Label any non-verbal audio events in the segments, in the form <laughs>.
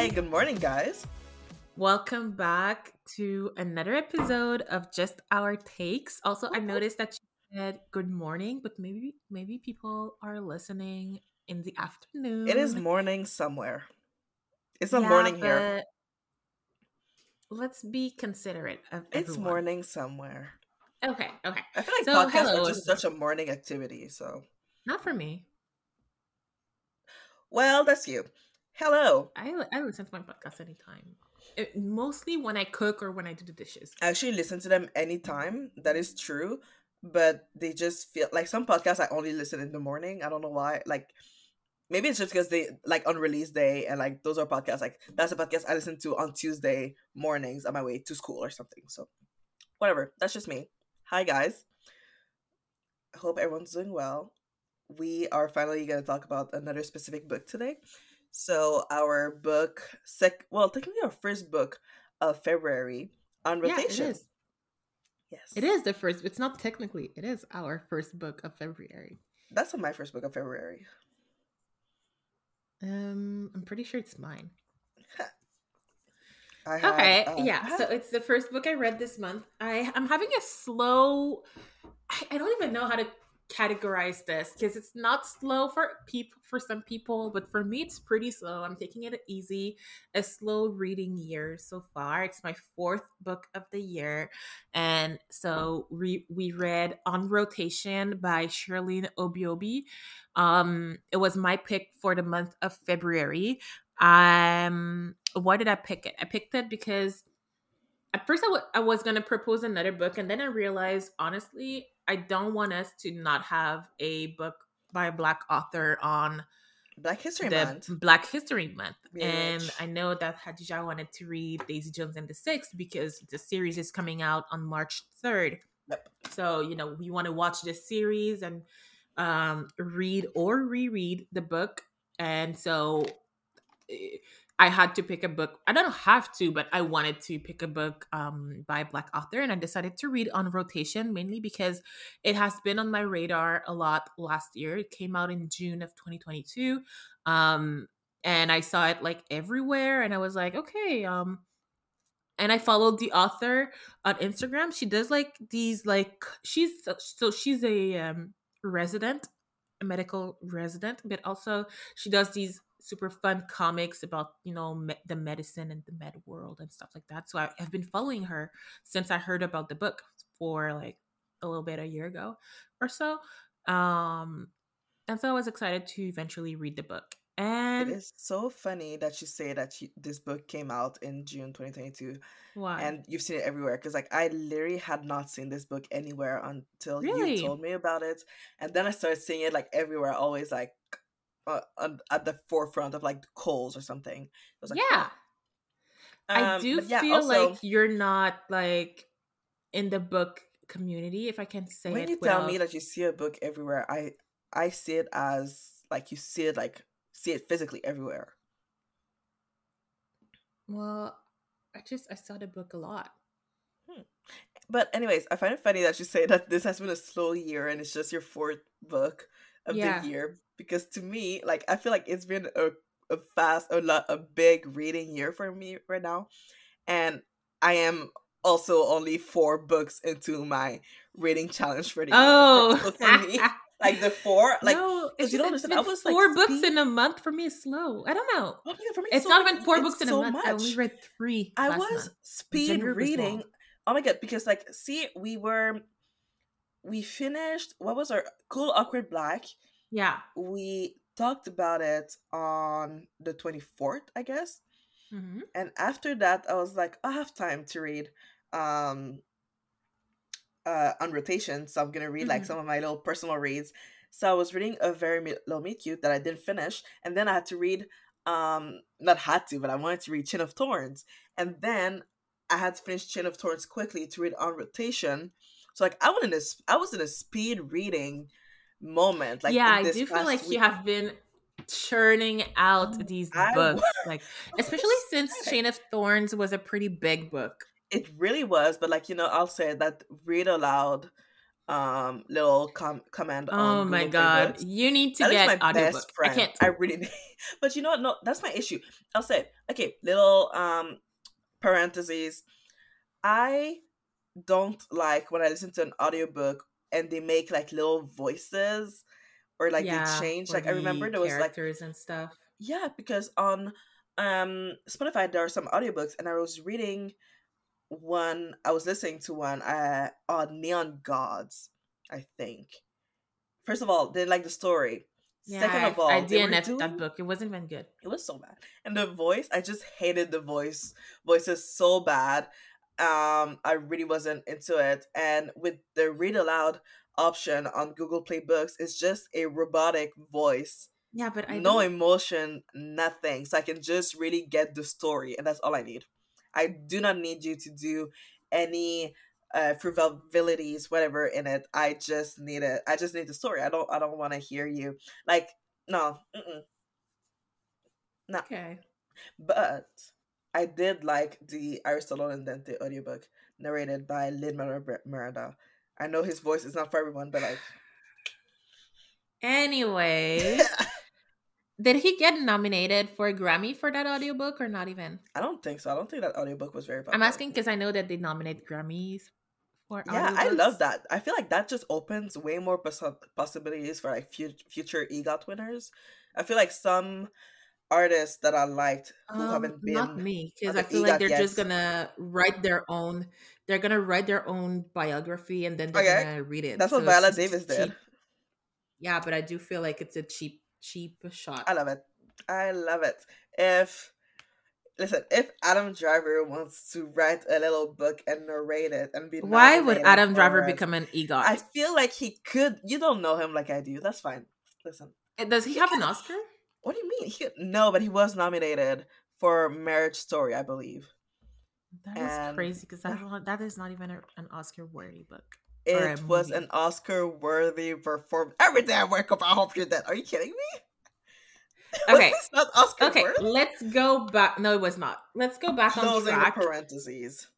Hi, good morning, guys. Welcome back to another episode of Just Our Takes. Also, I noticed that you said good morning, but maybe maybe people are listening in the afternoon. It is morning somewhere. It's a yeah, morning here. Let's be considerate of It's morning somewhere. Okay, okay. I feel like so, podcasts hello. are just such a morning activity, so not for me. Well, that's you. Hello. I, I listen to my podcast anytime. It, mostly when I cook or when I do the dishes. I actually listen to them anytime. That is true. But they just feel like some podcasts I only listen in the morning. I don't know why. Like maybe it's just because they like on release day and like those are podcasts like that's a podcast I listen to on Tuesday mornings on my way to school or something. So whatever. That's just me. Hi guys. I hope everyone's doing well. We are finally gonna talk about another specific book today. So our book, sec well, technically our first book of February on rotation. Yeah, it is. Yes. It is the first. It's not technically. It is our first book of February. That's not my first book of February. Um, I'm pretty sure it's mine. Have, okay, uh, yeah. So it's the first book I read this month. I I'm having a slow. I, I don't even know how to categorize this because it's not slow for people for some people but for me it's pretty slow. I'm taking it easy a slow reading year so far. It's my fourth book of the year and so we we read on rotation by Shirlene Obuobi. Um it was my pick for the month of february. Um why did i pick it? I picked it because at first I, w- I was going to propose another book and then i realized honestly I don't want us to not have a book by a black author on Black History Month. Black History Month. Bitch. And I know that Khadidja wanted to read Daisy Jones and the Six because the series is coming out on March 3rd. Yep. So, you know, we want to watch this series and um, read or reread the book. And so eh, I had to pick a book. I don't have to, but I wanted to pick a book um, by a Black author, and I decided to read on rotation mainly because it has been on my radar a lot last year. It came out in June of 2022, um, and I saw it like everywhere, and I was like, okay. Um, and I followed the author on Instagram. She does like these like she's so she's a um, resident, a medical resident, but also she does these super fun comics about you know me- the medicine and the med world and stuff like that so I, have been following her since i heard about the book for like a little bit a year ago or so um and so i was excited to eventually read the book and it's so funny that you say that you, this book came out in june 2022 Why? and you've seen it everywhere because like i literally had not seen this book anywhere until really? you told me about it and then i started seeing it like everywhere always like uh, at the forefront of like Kohl's or something. Like, yeah. Oh. Um, I do yeah, feel also, like you're not like in the book community, if I can say when it. When you tell me that you see a book everywhere, I I see it as like you see it like see it physically everywhere. Well, I just I saw the book a lot. Hmm. But anyways, I find it funny that you say that this has been a slow year and it's just your fourth book of yeah. the year because to me, like I feel like it's been a, a fast, a lot, a big reading year for me right now, and I am also only four books into my reading challenge for the oh. year. for me, <laughs> like the four, like no, it's, you don't it's been was, four like, books in a month for me is slow. I don't know. Oh, for me, it's so, not even four books in so a month. Much. I only read three. I was month. speed reading. Was oh my god! Because like, see, we were, we finished. What was our cool awkward black? Yeah. We talked about it on the 24th, I guess. Mm-hmm. And after that, I was like, I have time to read um uh on rotation. So I'm gonna read mm-hmm. like some of my little personal reads. So I was reading a very little meet cute that I didn't finish, and then I had to read um not had to, but I wanted to read Chain of Thorns. And then I had to finish Chain of Thorns quickly to read on rotation. So like I was in a I was in a speed reading moment. Like yeah, I do feel like week. you have been churning out oh, these I <laughs> books, like especially since Chain of Thorns was a pretty big book. It really was, but like you know, I'll say that read aloud um little com- command oh my Google god you need to that get my best friend. i can't i really need <laughs> but you know what no that's my issue i'll say okay little um parentheses i don't like when i listen to an audiobook and they make like little voices or like yeah, they change like i remember there was like and stuff yeah because on um spotify there are some audiobooks and i was reading one I was listening to one uh on Neon Gods, I think. First of all, didn't like the story. Yeah, Second of all, I didn't doing... that book. It wasn't even good. It was so bad. And the voice, I just hated the voice. Voices so bad. Um, I really wasn't into it. And with the read aloud option on Google Play Books, it's just a robotic voice. Yeah, but I no don't... emotion, nothing. So I can just really get the story, and that's all I need. I do not need you to do any uh frivolities whatever in it i just need it i just need the story i don't i don't want to hear you like no mm-mm. no okay but i did like the aristotle and dante audiobook narrated by lin miranda i know his voice is not for everyone but like <laughs> anyway <laughs> Did he get nominated for a Grammy for that audiobook or not even? I don't think so. I don't think that audiobook was very popular. I'm asking because I know that they nominate Grammys for Yeah, I love that. I feel like that just opens way more poss- possibilities for like future EGOT winners. I feel like some artists that I liked who um, haven't been not me because I feel like they're yet. just gonna write their own. They're gonna write their own biography and then they're okay. gonna read it. That's so what Viola Davis did. Cheap. Yeah, but I do feel like it's a cheap cheap shot. I love it. I love it. If listen, if Adam Driver wants to write a little book and narrate it and be why would Adam Driver it, become an EGOT? I feel like he could. You don't know him like I do. That's fine. Listen, does he, he have an Oscar? What do you mean? He, no, but he was nominated for Marriage Story, I believe. That is and crazy because that <sighs> that is not even a, an Oscar worthy book. It was an Oscar worthy performance. Every day I wake up, I hope you're dead. Are you kidding me? <laughs> Okay. not Oscar okay, let's go back. No, it was not. Let's go back Closing on track. the parentheses.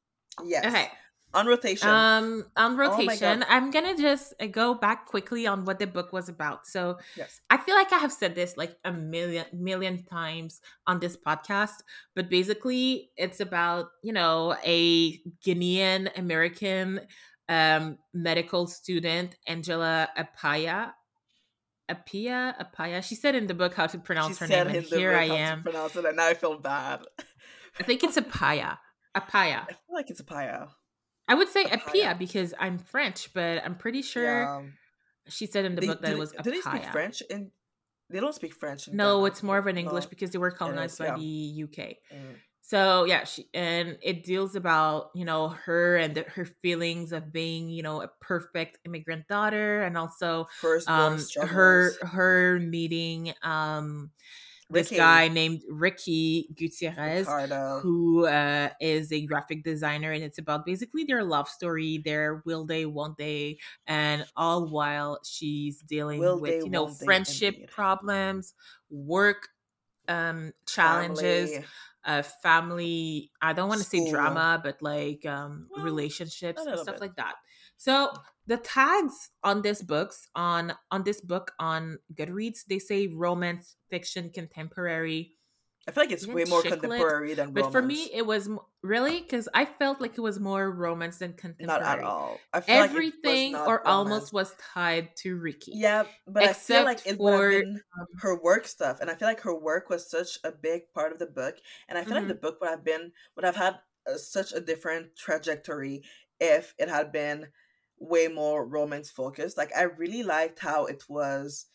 Yes. Okay. On rotation. Um, on oh rotation, oh I'm gonna just uh, go back quickly on what the book was about. So, yes, I feel like I have said this like a million million times on this podcast, but basically, it's about you know a guinean American um, medical student Angela apaya Appiah, apaya She said in the book how to pronounce she her name, and here I am. pronounce it, and now I feel bad. I think it's apaya apaya I feel like it's Appiah. I would say Appiah because I'm French, but I'm pretty sure yeah. she said in the they, book that it was Appiah. Do they speak French? In, they don't speak French. no, Ghana. it's more of an English no. because they were colonized by the UK. Mm. So yeah, she and it deals about you know her and the, her feelings of being you know a perfect immigrant daughter, and also um, her her meeting um, this guy named Ricky Gutierrez, Ricardo. who uh, is a graphic designer, and it's about basically their love story, their will they, won't they, and all while she's dealing will with they, you know friendship problems, work um, challenges. Family a family i don't want to say drama but like um well, relationships and stuff bit. like that so the tags on this books on on this book on goodreads they say romance fiction contemporary I feel like it's way more contemporary than but for me it was really because I felt like it was more romance than contemporary. Not at all. Everything like or romance. almost was tied to Ricky. Yeah, but Except I feel like for, would have been um, her work stuff, and I feel like her work was such a big part of the book, and I feel mm-hmm. like the book would have been would have had a, such a different trajectory if it had been way more romance focused. Like I really liked how it was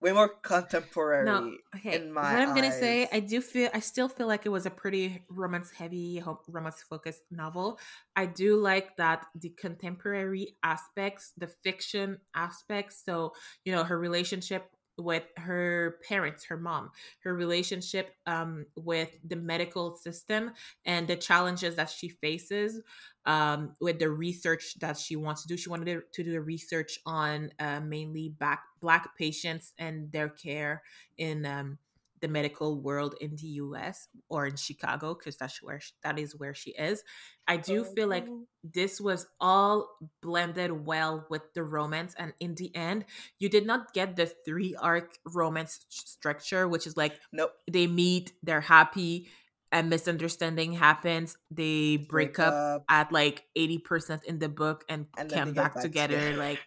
way more contemporary no, okay. in my what i'm gonna eyes. say i do feel i still feel like it was a pretty romance heavy romance focused novel i do like that the contemporary aspects the fiction aspects so you know her relationship with her parents her mom. Her relationship um, with the medical system and the challenges that she faces um, with the research that she wants to do. She wanted to, do the research on uh, mainly back black patients and their care in um, the medical world in the US or in Chicago because that's where she, that is where she is. I do feel like this was all blended well with the romance and in the end you did not get the three arc romance structure which is like Nope. they meet, they're happy, a misunderstanding happens, they break, Break up, up. at like 80% in the book and, And come back back together together. like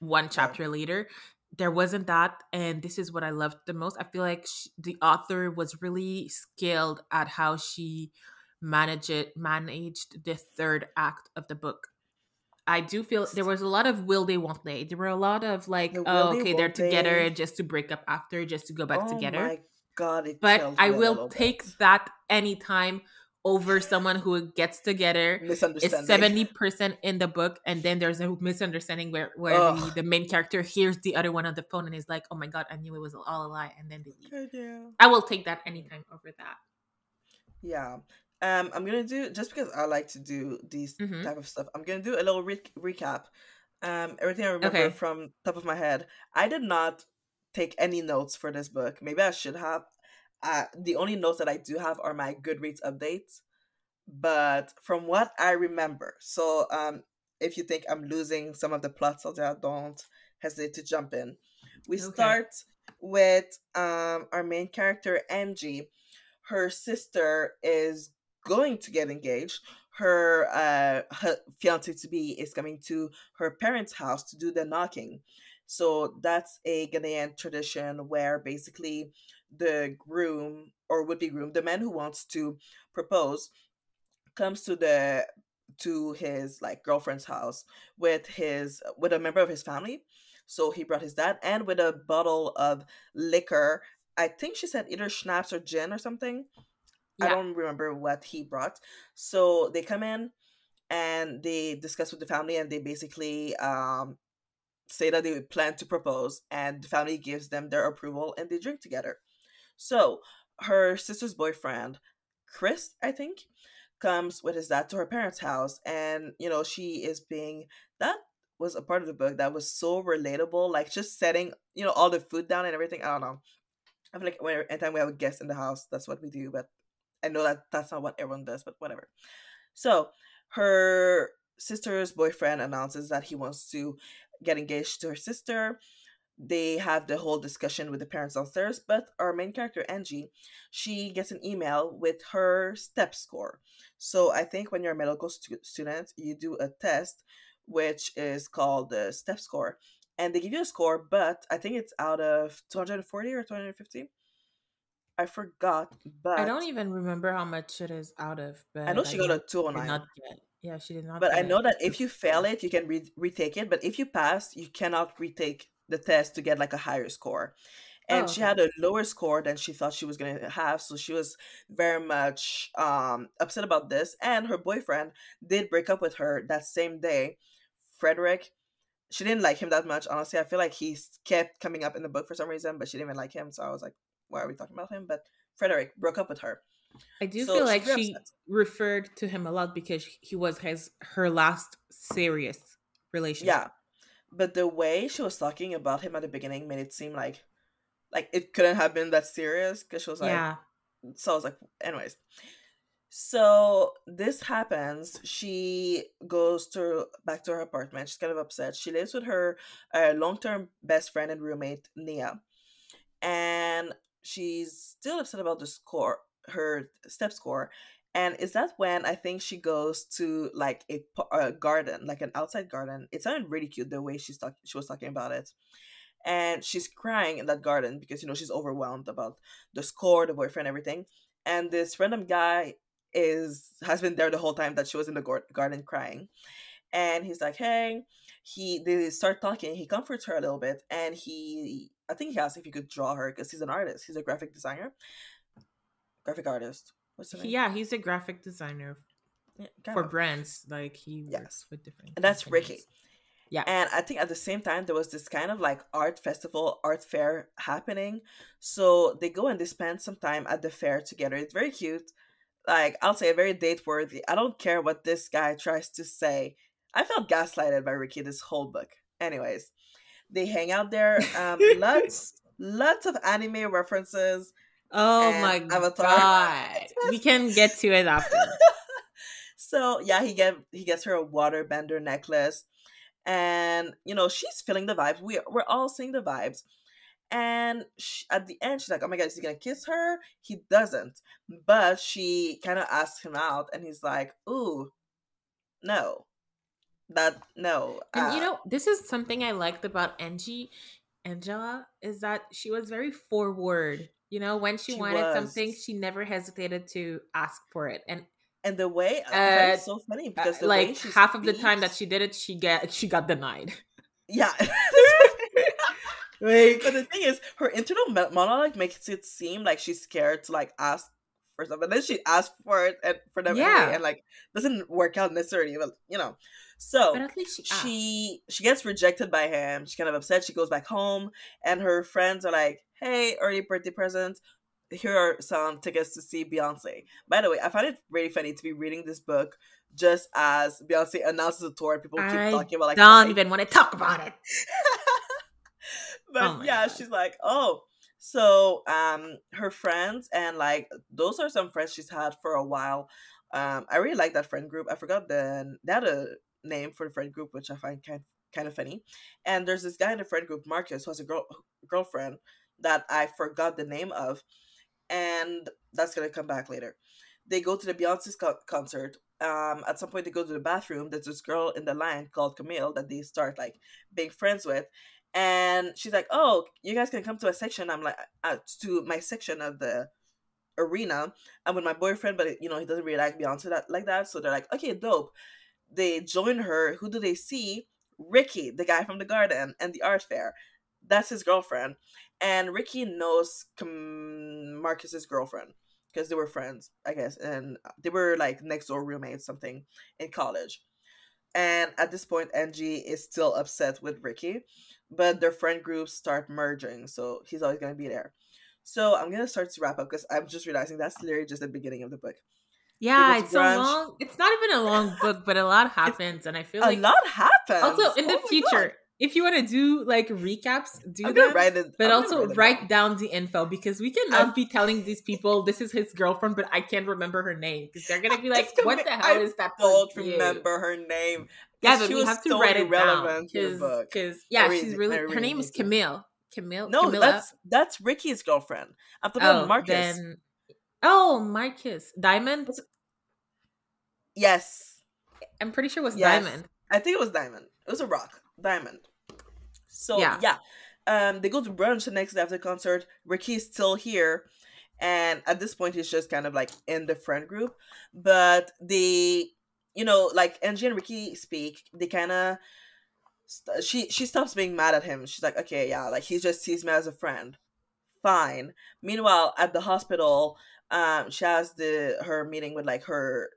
one chapter later. There wasn't that, and this is what I loved the most. I feel like sh- the author was really skilled at how she managed it, managed the third act of the book. I do feel there was a lot of will they, won't they. There were a lot of like, The oh, okay, they're together they. just to break up after, just to go back oh together my god, it but I will take that anytime over someone who gets together. It's seventy percent in the book, and then there's a misunderstanding where where the, the main character hears the other one on the phone and is like, "Oh my god, I knew it was all a lie," and then they leave. Yeah. I will take that anytime over that. Yeah. Um, I'm gonna do just because I like to do these Mhm. type of stuff. I'm gonna do a little re- recap. Um, everything I remember Okay. from top of my head. I did not take any notes for this book. Maybe I should have. Uh, the only notes that I do have are my Goodreads updates. But from what I remember, so um, if you think I'm losing some of the plots that, don't hesitate to jump in. We Okay. start with um our main character Angie. Her sister is going to get engaged. Her uh her fiance to be is coming to her parents' house to do the knocking. So that's a Ghanaian tradition where basically the groom or would be groom, the man who wants to propose, comes to the to his like girlfriend's house with his with a member of his family. So he brought his dad and with a bottle of liquor. I think she said either schnapps or gin or something. I don't remember what he brought. So they come in and they discuss with the family and they basically um say that they plan to propose and the family gives them their approval and they drink together. So her sister's boyfriend, Chris, I think, comes with his dad to her parents' house and you know, she is being that was a part of the book that was so relatable, like just setting, you know, all the food down and everything. I don't know. I feel like when anytime we have a guest in the house, that's what we do, but I know that that's not what everyone does, but whatever. So her sister's boyfriend announces that he wants to get engaged to her sister. They have the whole discussion with the parents downstairs, but our main character, Angie, she gets an email with her step score. So I think when you're a medical stu- student, you do a test which is called the step score. And they give you a score, but I think it's out of 240 or 250. I forgot, but I don't even remember how much it is out of, but I know she got a she oh did 209. not get. Yeah, she did not. But I know that if you fail it, you can re- retake it. But if you pass, you cannot retake the test to get like a higher score. And Oh, she okay. had a lower score than she thought she was going to have. So she was very much um, upset about this. And her boyfriend did break up with her that same day. Frederick, she didn't like him that much. Honestly, I feel like he kept coming up in the book for some reason, but she didn't even like him. So I was like, why are we talking about him? But Frederick broke up with her. I do So feel like she upset. referred to him a lot because he was his her last serious relationship. Yeah. But the way she was talking about him at the beginning made it seem like like it couldn't have been that serious because she was like Yeah. so I was like anyways. So this happens. She goes to back to her apartment. She's kind of upset. She lives with her uh, long-term best friend and roommate Nia, and she's still upset about the score, her step score. And is that when I think she goes to like a, a garden, like an outside garden? It sounded really cute the way she's talk- she was talking about it, and she's crying in that garden because you know she's overwhelmed about the score, the boyfriend, everything. And this random guy is has been there the whole time that she was in the gar- garden crying and he's like hey he they start talking he comforts her a little bit and he i think he asked if he could draw her because he's an artist he's a graphic designer graphic artist what's the name Yeah, he's a graphic designer Yeah, for of. brands. Like he works Yes. with different. and that's ricky. Yeah. and i think at the same time there was this kind of like art festival art fair happening so they go and they spend some time at the fair together it's very cute like i'll say very date worthy i don't care what this guy tries to say i felt gaslighted by ricky this whole book anyways they hang out there um <laughs> lots lots of anime references Oh my Avatar. <laughs> god. we can get to it after. <laughs> so yeah, he get he gets her a water bender necklace. And you know, she's feeling the vibes. We we're all seeing the vibes. And she, at the end, she's like, "Oh my god, is he gonna kiss her?" He doesn't, but she kind of asks him out, and he's like, "Ooh, no, that no." Uh, and you uh know, this is something I liked about Angie, Angela, is that she was very forward you know, when she, she wanted was. something, she never hesitated to ask for it. And and the way uh, uh so funny uh, because like half speaks, of the time that she did it, she get she got denied. Yeah. <laughs> like, but the thing is, her internal monologue makes it seem like she's scared to like ask for something. And then she asks for it and for them yeah. Anyway, and like doesn't work out necessarily, but you know. So she, she she gets rejected by him. She's kind of upset. She goes back home, and her friends are like, "Hey, early birthday present. Here are some tickets to see Beyonce." By the way, I find it really funny to be reading this book just as Beyonce announces a tour and people keep I talking about like. Don't even want to talk about it. <laughs> but oh yeah, God. she's like, "Oh." So, um, her friends and like those are some friends she's had for a while. Um, I really like that friend group. I forgot the they had a name for the friend group, which I find kind kind of funny. And there's this guy in the friend group, Marcus, who has a girl girlfriend that I forgot the name of, and that's gonna come back later. They go to the Beyonce co- concert. Um, at some point, they go to the bathroom. There's this girl in the line called Camille that they start like being friends with, and she's like, "Oh, you guys can come to a section." I'm like, uh, "To my section of the arena." I'm with my boyfriend, but you know he doesn't really like Beyonce that like that. So they're like, "Okay, dope." They join her. Who do they see? Ricky, the guy from the garden and the art fair. That's his girlfriend. And Ricky knows Marcus's girlfriend because they were friends, I guess. And they were like next door roommates, something in college. And at this point, Angie is still upset with Ricky, but their friend groups start merging. So he's always going to be there. So I'm going to start to wrap up because I'm just realizing that's literally just the beginning of the book. Yeah, it's a long. It's not even a long book, but a lot happens, and I feel like a lot happens. Also, in the oh future, God. if you want to do like recaps, do I'm them. Write it, but I'm also write, write down. the info because we cannot I'm, be telling these people this is his girlfriend, but I can't remember her name because they're gonna be <laughs> like, "What the hell I is that?" Don't remember her name. Yeah, but we have to so write it down because yeah, she's really her name is Camille. Camille. No, Camilla. that's that's Ricky's girlfriend. I'm talking oh, about Marcus. Then, Oh, Marcus Diamond. Yes, I'm pretty sure it was yes. Diamond. I think it was Diamond. It was a rock, Diamond. So yeah, yeah. Um, they go to brunch the next day after the concert. Ricky is still here, and at this point, he's just kind of like in the friend group. But they, you know, like Angie and Ricky speak. They kind of st- she she stops being mad at him. She's like, okay, yeah, like he just sees me as a friend. Fine. Meanwhile, at the hospital, um, she has the her meeting with like her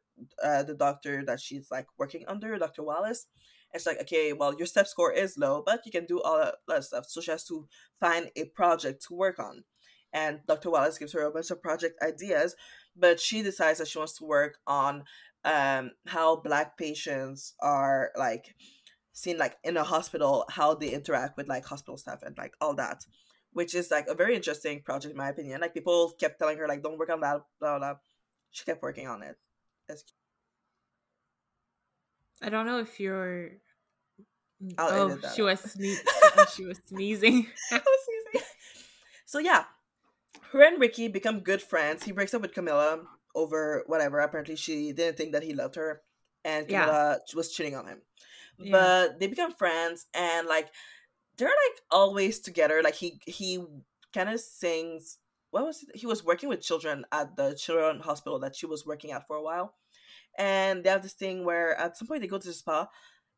uh, the doctor that she's like working under, Dr. Wallace. And she's like, okay, well, your step score is low, but you can do all that, that stuff. So she has to find a project to work on. And Dr. Wallace gives her a bunch of project ideas, but she decides that she wants to work on um, how black patients are like seen like in a hospital, how they interact with like hospital staff and like all that which is like a very interesting project in my opinion. Like people kept telling her like, "Don't work on that," blah blah. She kept working on it. I don't know if you're. Mm, I'll oh, <laughs> <laughs> she was sneezing. <laughs> she was sneezing. so yeah, her and Ricky become good friends. He breaks up with Camilla over whatever. Apparently, she didn't think that he loved her, and Camilla yeah. was cheating on him. Yeah. But they become friends, and like they're like always together. Like he he kind of sings. What was it? he was working with children at the children hospital that she was working at for a while, and they have this thing where at some point they go to the spa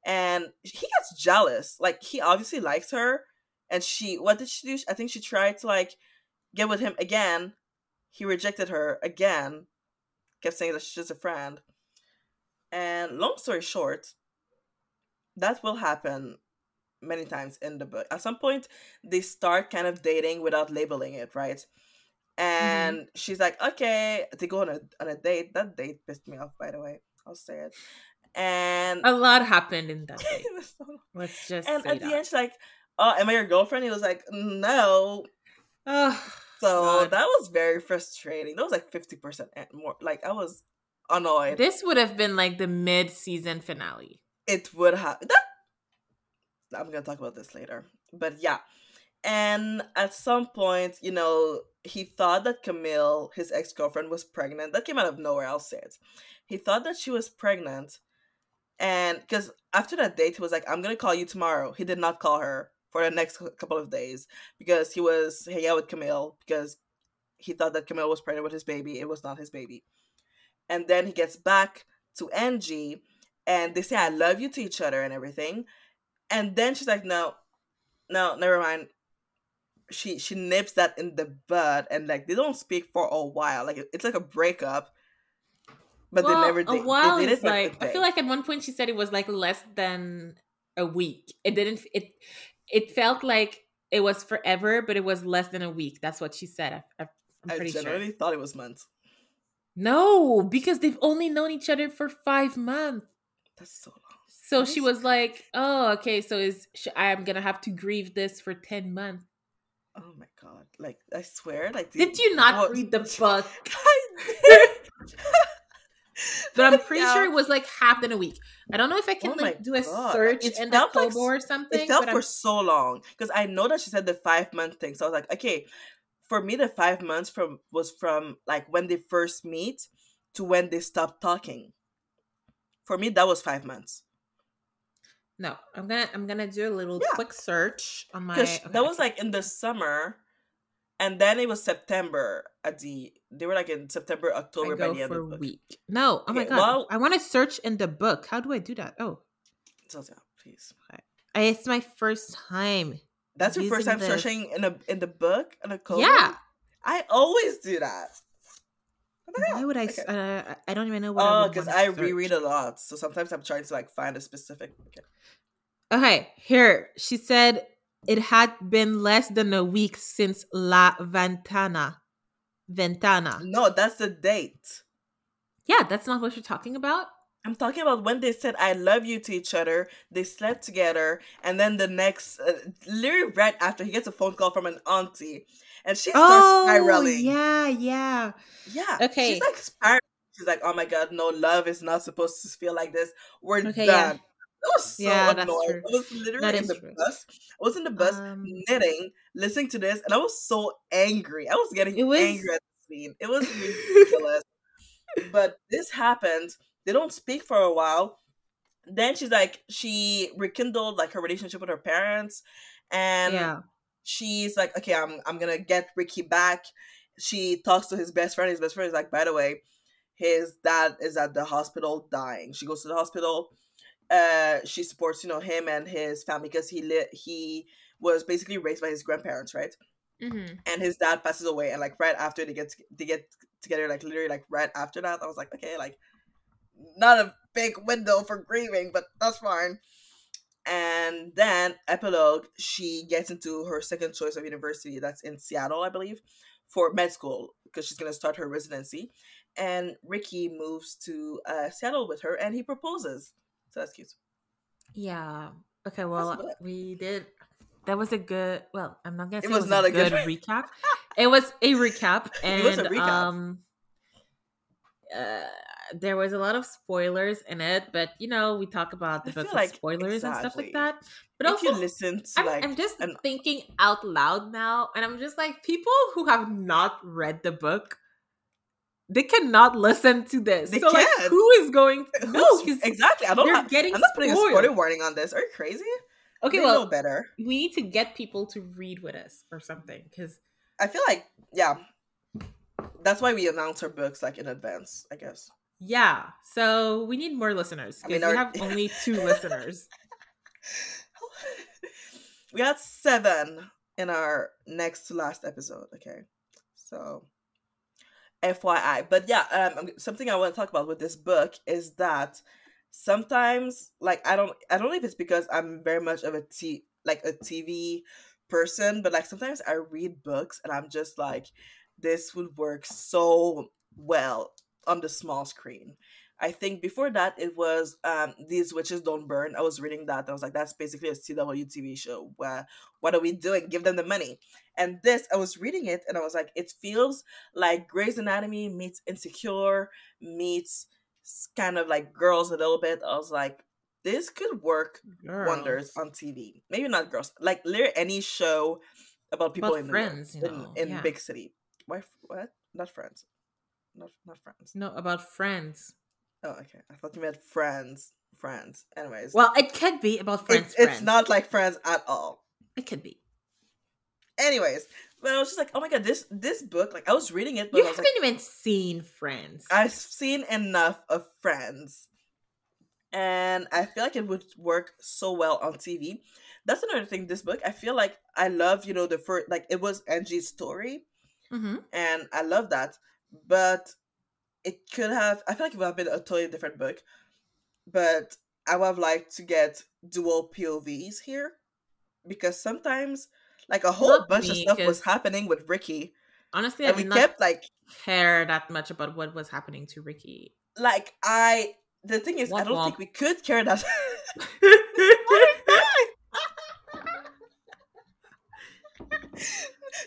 and he gets jealous. Like he obviously likes her and she what did she do? I think she tried to like get with him again. He rejected her again kept saying that she's just a friend. And long story short that will happen many times in the book. At some point they start kind of dating without labeling it right. And mm-hmm. she's like, okay, to go on a on a date. That date pissed me off, by the way. I'll say it. And a lot happened in that date. <laughs> Let's just and at that. the end, she's like, "Oh, am I your girlfriend?" He was like, "No." Oh, so God. that was very frustrating. That was like 50% more. Like I was annoyed. This would have been like the mid season finale. It would have. That, I'm going to talk about this later. But yeah. And at some point, you know, he thought that Camille, his ex girlfriend, was pregnant. That came out of nowhere, I'll say it. He thought that she was pregnant. And because after that date, he was like, I'm to call you tomorrow. He did not call her for the next couple of days because he was hanging out with Camille because he thought that Camille was pregnant with his baby. It was not his baby. And then he gets back to Angie and they say, I love you to each other and everything. And then she's like, No, no, never mind. She she nips that in the bud and like they don't speak for a while. Like it's like a breakup. But well, they never did. A while is like, I feel like at one point she said it was like less than a week. It didn't it it felt like it was forever, but it was less than a week. That's what she said. I, am pretty I generally sure. thought it was months. No, because they've only known each other for five months. That's so long. So she was like, "Oh, okay. So is I'm gonna have to grieve this for ten months." Oh my god! Like I swear, like did you not what? read the <laughs> book? <laughs> but I'm pretty yeah. sure it was like half in a week. I don't know if I can oh like do a God. search it in the like, or something. It felt for I'm... so long because I know that she said the five month thing. So I was like, okay, for me, the five months from was from like when they first meet to when they stop talking. For me, that was five months. No, I'm gonna I'm gonna do a little yeah. quick search on my. Okay. That was like in the summer, and then it was September at the. They were like in September, October I go by the end of the book. week. No, oh okay, my god! Well, I want to search in the book. How do I do that? Oh, please. Okay. It's my first time that's your first time this. searching in a in the book in a code. Yeah, I always do that. Why would I? Okay. Uh, I don't even know what. Oh, because I, I reread a lot, so sometimes I'm trying to like find a specific. Okay. Okay, here she said it had been less than a week since La Ventana. Ventana. No, that's the date. Yeah, that's not what you're talking about. I'm talking about when they said "I love you" to each other. They slept together, and then the next, uh, literally right after, he gets a phone call from an auntie, and she starts oh, spiraling. Yeah, yeah, yeah. Okay, she's like spiraling. She's like, "Oh my god, no, love is not supposed to feel like this. We're okay, done." Yeah. It was so yeah, annoying. I was literally in the true. bus. I was in the bus um, knitting, listening to this, and I was so angry. I was getting was... angry at the scene. It was <laughs> ridiculous. but this happened they don't speak for a while. Then she's like, she rekindled like her relationship with her parents, and yeah. She's like, okay, I'm I'm gonna get Ricky back. She talks to his best friend. His best friend is like, by the way, his dad is at the hospital dying. She goes to the hospital. Uh, she supports you know him and his family because he lit he was basically raised by his grandparents, right? Mm-hmm. And his dad passes away, and like right after they get they get together, like literally like right after that, I was like, okay, like not a big window for grieving, but that's fine. And then epilogue, she gets into her second choice of university that's in Seattle, I believe, for med school because she's gonna start her residency. And Ricky moves to uh, Seattle with her, and he proposes. So that's cute. Yeah. Okay. Well, we did. That was a good. Well, I'm not gonna say it was, it was not a good, good <laughs> recap. it was a recap, and it was a recap. um, uh, there was a lot of spoilers in it, but you know, we talk about the book like spoilers exactly. and stuff like that. But if also, you listen to I'm, like, I'm just an... thinking out loud now, and I'm just like, people who have not read the book, they cannot listen to this. They so, can. like, who is going? To... <laughs> No, exactly. I don't. Have, getting. I'm not putting a spoiler warning on this. Are you crazy? Okay, they well, better. We need to get people to read with us or something because I feel like, yeah, that's why we announce our books like in advance. I guess. Yeah. So we need more listeners because I mean, we have only <laughs> two listeners. <laughs> We got seven in our next to last episode. Okay. So FYI. But yeah, um, something I want to talk about with this book is that sometimes like I don't I don't know if it's because I'm very much of a t like a TV person, but like sometimes I read books and I'm just like this would work so well on the small screen. I think before that it was um These Witches Don't Burn. I was reading that. I was like, that's basically a CW TV show. Where what are we doing? Give them the money. And this, I was reading it and I was like, it feels like Grey's Anatomy meets Insecure meets kind of like girls a little bit. I was like, this could work girls. wonders on TV. Maybe not girls, like literally any show about people about in friends, the, you know, in, in yeah. big city. Why? What? Not friends. Not not friends. No, about friends. Oh, okay. I thought you meant friends. Friends. Anyways. Well, it could be about friends. It, it's not like friends at all. It could be. Anyways, but I was just like, oh my god, this this book, like I was reading it, but you I haven't like, even seen Friends. I've seen enough of Friends, and I feel like it would work so well on TV. That's another thing. This book, I feel like I love, you know, the first, like it was Angie's story, mm-hmm. and I love that. But it could have. I feel like it would have been a totally different book, but I would have liked to get dual POVs here because sometimes like a whole not bunch me, of stuff was happening with Ricky. Honestly, and I we kept like care that much about what was happening to Ricky. Like I, the thing is, womp I don't womp. think we could care that. <laughs> <laughs>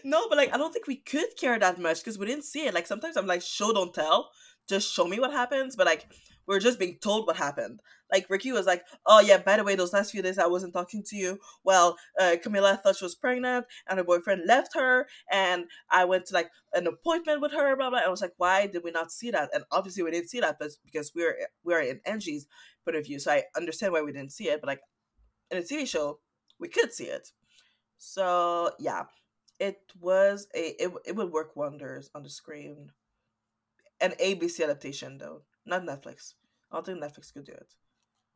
no, but like I don't think we could care that much because we didn't see it. Like sometimes I'm like, show don't tell, just show me what happens. But like we're just being told what happened. Like Ricky was like, "Oh yeah, by the way, those last few days I wasn't talking to you. Well, uh, Camila thought she was pregnant, and her boyfriend left her, and I went to like an appointment with her. Blah blah." And I was like, "Why did we not see that?" And obviously we didn't see that, but because we're we're in Angie's point of view, so I understand why we didn't see it. But like in a TV show, we could see it. So yeah, it was a it, it would work wonders on the screen. An ABC adaptation though, not Netflix. I don't think Netflix could do it.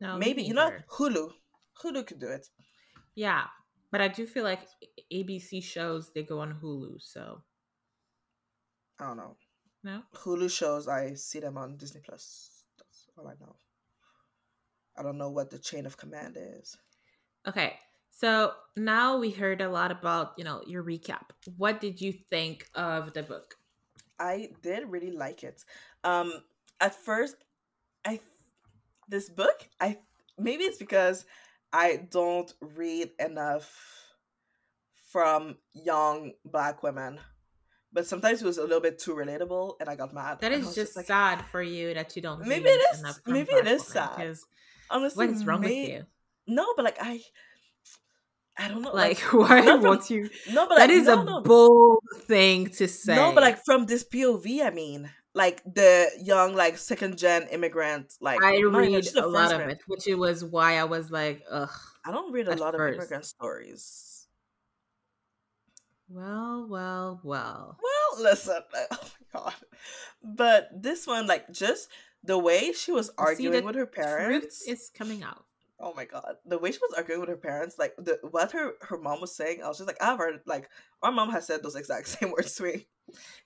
No, maybe you know Hulu. Hulu could do it. Yeah, but I do feel like ABC shows they go on Hulu, so I don't know. No Hulu shows I see them on Disney Plus. That's all I know. I don't know what the chain of command is. Okay, so now we heard a lot about you know your recap. What did you think of the book? I did really like it. Um, at first, I this book, I maybe it's because I don't read enough from young black women. But sometimes it was a little bit too relatable, and I got mad. That is just like, sad for you that you don't. Maybe it is. Maybe it is sad. Honestly, what is wrong may, with you? No, but like I, I don't know. Like, like <laughs> why from, won't you? No, but that like, is no, a no. bold thing to say. No, but like from this POV, I mean, like the young like second gen immigrant like i oh, read a lot of it which it was why i was like ugh i don't read a lot first. of immigrant stories well well well well listen <laughs> oh my god but this one like just the way she was arguing with her parents is coming out oh my god the way she was arguing with her parents like the what her her mom was saying i was just like i've heard like our mom has said those exact <laughs> same words to me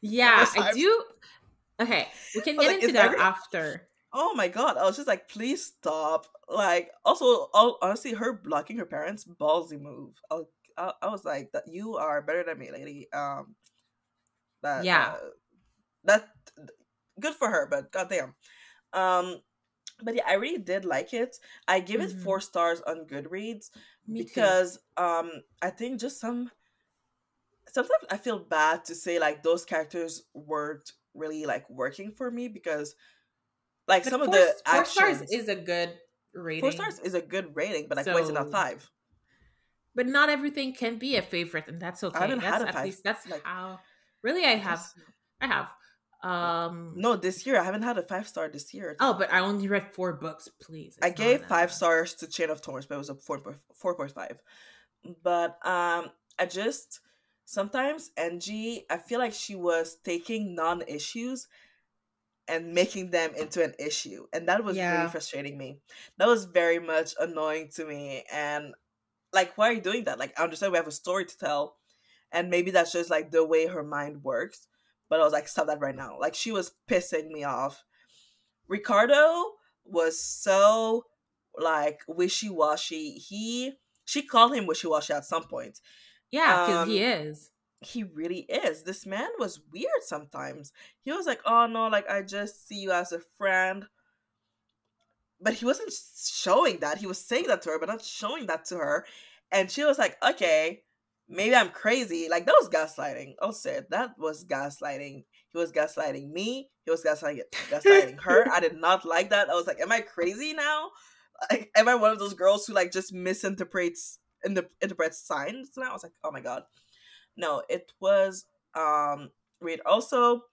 yeah i do Okay, we can get like, into that every... after. Oh my god, I was just like, please stop. Like, also, all, honestly, her blocking her parents, ballsy move. I, I, I was like, that you are better than me, lady. Um, that, yeah, uh, that good for her, but goddamn. Um, but yeah, I really did like it. I give mm-hmm. it four stars on Goodreads Me because too. um, I think just some sometimes I feel bad to say like those characters weren't really like working for me because like but some four, of the four stars is a good rating. Four stars is a good rating, but like so, why is it not five? But not everything can be a favorite, and that's okay. I haven't that's, had a five. At least that's like how. Really, I have. I have. Um No, this year I haven't had a five star this year. Oh, but I only read four books. Please, it's I gave five stars to Chain of Thorns, but it was a four four point five. But um, I just sometimes Angie, I feel like she was taking non issues and making them into an issue. And that was yeah. really frustrating me. That was very much annoying to me. And like, why are you doing that? Like, I understand we have a story to tell. And maybe that's just like the way her mind works. But I was like, stop that right now. Like, she was pissing me off. Ricardo was so like wishy washy. He she called him wishy washy at some point. Yeah, because um, he is. He really is. This man was weird sometimes. He was like, "Oh no, like I just see you as a friend." but he wasn't showing that. He was saying that to her, but not showing that to her. And she was like, okay, maybe I'm crazy. Like that was gaslighting. Say it. That was gaslighting. He was gaslighting me. He was gaslighting gaslighting her. I did not like that. I was like, am I crazy now? Like, am I one of those girls who like just misinterprets in the interprets signs now? I was like, oh my god. No, it was um read also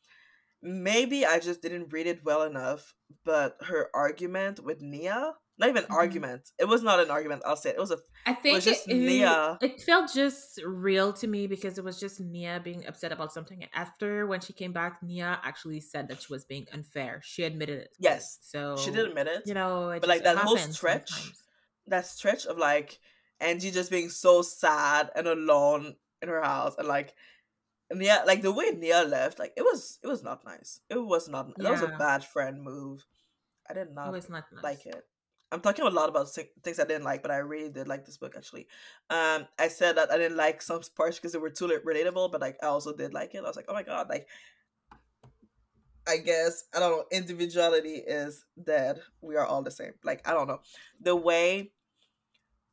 maybe I just didn't read it well enough, but her argument with Nia not even mm-hmm. argument. It was not an argument. I'll say it. It was a. I think it, just it, Nia. It felt just real to me because it was just Nia being upset about something. And After when she came back, Nia actually said that she was being unfair. She admitted it. Yes. So she did admit it. You know, but like that whole stretch, sometimes. that stretch of like Angie just being so sad and alone in her house, and like Nia, like the way Nia left, like it was, it was not nice. It was not. Yeah. That was a bad friend move. I did not, it was not nice. like it. I'm talking a lot about things I didn't like, but I really did like this book actually. Um, I said that I didn't like some parts because they were too relatable, but like I also did like it. I was like, oh my god, like I guess I don't know. Individuality is dead. We are all the same. Like I don't know the way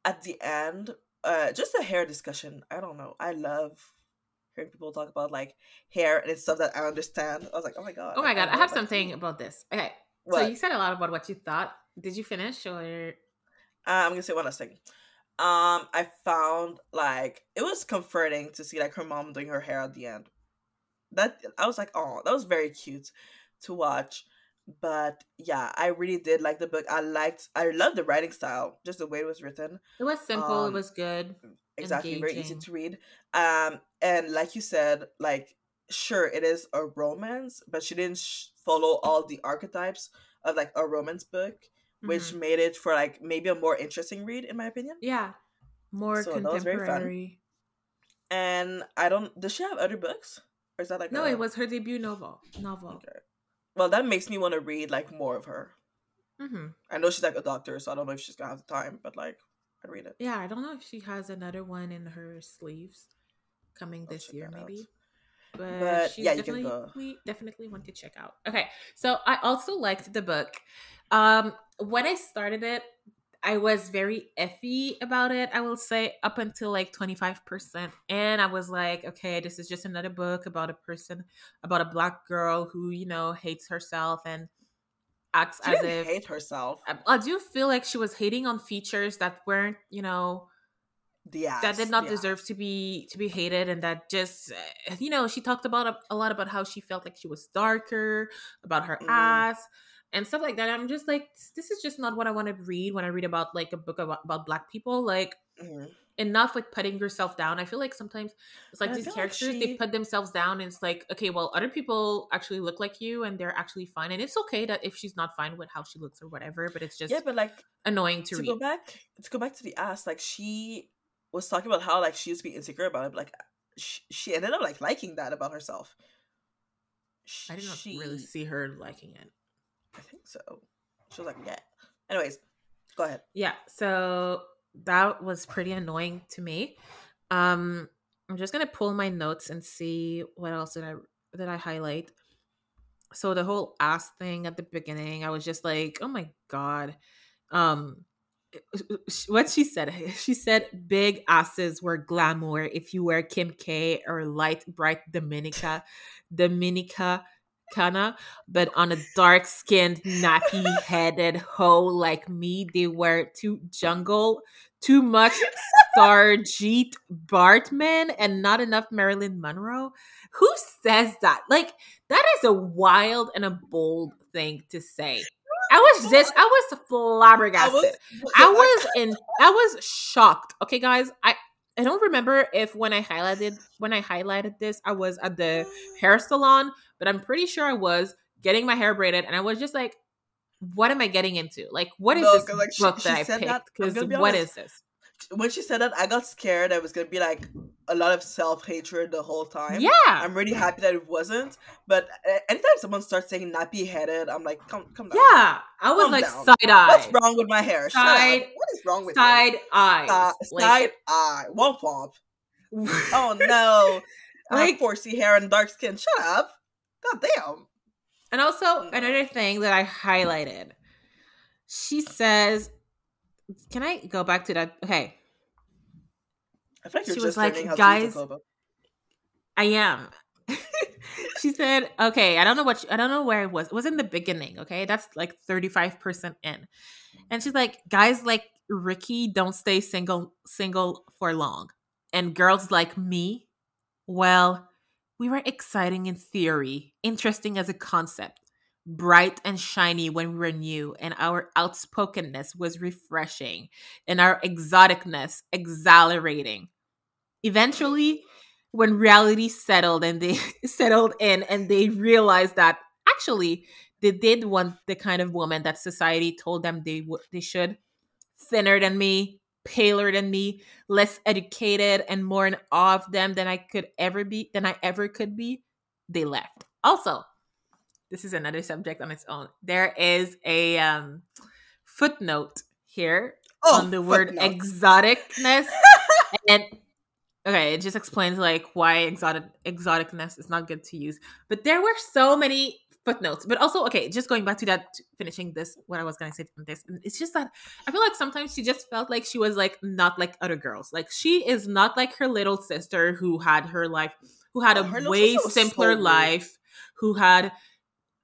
at the end, uh, just a hair discussion. I don't know. I love hearing people talk about like hair and it's stuff that I understand. I was like, oh my god. Oh my god, I, I have something about this. Okay, what? so you said a lot about what you thought did you finish or? Uh, I'm gonna say one last thing. Um, I found like it was comforting to see like her mom doing her hair at the end. That I was like, oh, that was very cute to watch. But yeah, I really did like the book. I liked, I loved the writing style, just the way it was written. It was simple. Um, it was good. Exactly, engaging. very easy to read. Um, and like you said, like sure it is a romance, but she didn't sh- follow all the archetypes of like a romance book which mm-hmm. made it for like maybe a more interesting read in my opinion. Yeah, more so contemporary. And I don't. Does she have other books, or is that like no? A, it was her debut novel. Novel. Okay. Well, that makes me want to read like more of her. Mm-hmm. I know she's like a doctor, so I don't know if she's gonna have the time, but like I'd read it. Yeah, I don't know if she has another one in her sleeves coming this year, maybe. But, but yeah, definitely, we definitely want to check out. Okay, so I also liked the book. Um, when I started it, I was very iffy about it, I will say, up until like 25%. And I was like, okay, this is just another book about a person, about a black girl who, you know, hates herself and acts she as if She hate herself. I, I, do feel like she was hating on features that weren't, you know, ass, that did not deserve to be to be hated and that just you know she talked about a, a, lot about how she felt like she was darker about her mm. ass and stuff like that. I'm just like, this is just not what I want to read when I read about like a book about, about black people. Like, mm-hmm. enough with putting yourself down. I feel like sometimes it's like these characters like she... they put themselves down. And it's like, okay, well, other people actually look like you, and they're actually fine. And it's okay that if she's not fine with how she looks or whatever, but it's just yeah, but like annoying to, to read. go back to go back to the ass. Like she was talking about how like she used to be insecure about it, but like she, she ended up like liking that about herself. I did not she... really see her liking it. I think so. She was like, yeah. Anyways, go ahead. Yeah. So that was pretty annoying to me. Um, I'm just gonna pull my notes and see what else did I did I highlight. So the whole ass thing at the beginning, I was just like, oh my god. Um, what she said <laughs> she said big asses were glamour if you were kim k or light bright dominica dominica Kana, but on a dark skinned, nappy headed hoe like me, they were too jungle, too much Saartjie Baartman, and not enough Marilyn Monroe. Who says that? Like, that is a wild and a bold thing to say. I was just, I was flabbergasted. I was, I was in, I was shocked. Okay, guys, I I don't remember if when I highlighted when I highlighted this, I was at the hair mm. salon, but I'm pretty sure I was getting my hair braided, and I was just like, "What am I getting into? Like, what is no, this like, book she, that she I picked? Because what honest, is this?" When she said that, I got scared. I was gonna be like a lot of self hatred the whole time. Yeah, I'm really happy that it wasn't. But anytime someone starts saying nappy headed, I'm like, come, come down. Yeah, I was like side eye. What's wrong with my hair? Side. What is wrong with side eye? Uh, like, side eye. Womp womp. <laughs> oh no! like foresee hair and dark skin. Shut up. God damn. And also another thing that I highlighted she says, "Can I go back to that?" Okay. I feel She was like, "Guys, to use the I am. <laughs> she said, okay, I don't know what, she- I don't know where it was. It was in the beginning, okay? That's like 35% in. And she's like, guys like Ricky don't stay single single for long. And girls like me, well, we were exciting in theory, interesting as a concept, bright and shiny when we were new, and our outspokenness was refreshing, and our exoticness exhilarating. Eventually, when reality settled and they <laughs> settled in and they realized that actually they did want the kind of woman that society told them they would they should thinner than me paler than me less educated and more in awe of them than i could ever be than i ever could be they left also this is another subject on its own. There is a um, footnote here Oh, on the word footnote. exoticness. <laughs> And okay it just explains like why exotic exoticness is not good to use. But there were so many footnotes. But also okay just going back to that finishing this what i was gonna say from this it's just that i feel like sometimes she just felt like she was like not like other girls. Like she is not like her little sister who had her life who had Oh, a way was so simpler life who had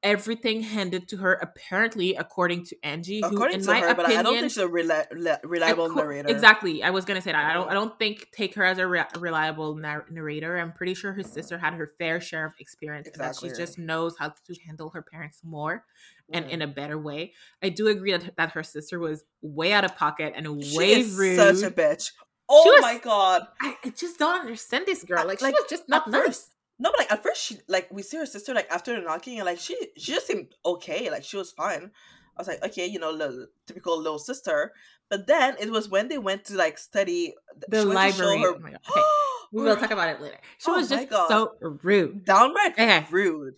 everything handed to her apparently according to angie who According in to my her, but I don't think she's a rela- rela- reliable narrator. Exactly. I was gonna say that. I don't. I don't think take her as a re- reliable nar- narrator. I'm pretty sure her sister had her fair share of experience, and that she just knows how to handle her parents more and Mm. in a better way. I do agree that that her sister was way out of pocket and She way rude. such a bitch. Oh was- my god. I, I just don't understand this girl. Like, like, she was just not nice. No, but like at first she like we see her sister like after the knocking and like she she just seemed okay, like she was fine. I was like, okay, you know, little, typical little sister. But then it was when they went to like study The she went to show library. her- Oh. <gasps> Okay, we will talk about it later. She Oh was just God. so rude. downright Okay. rude.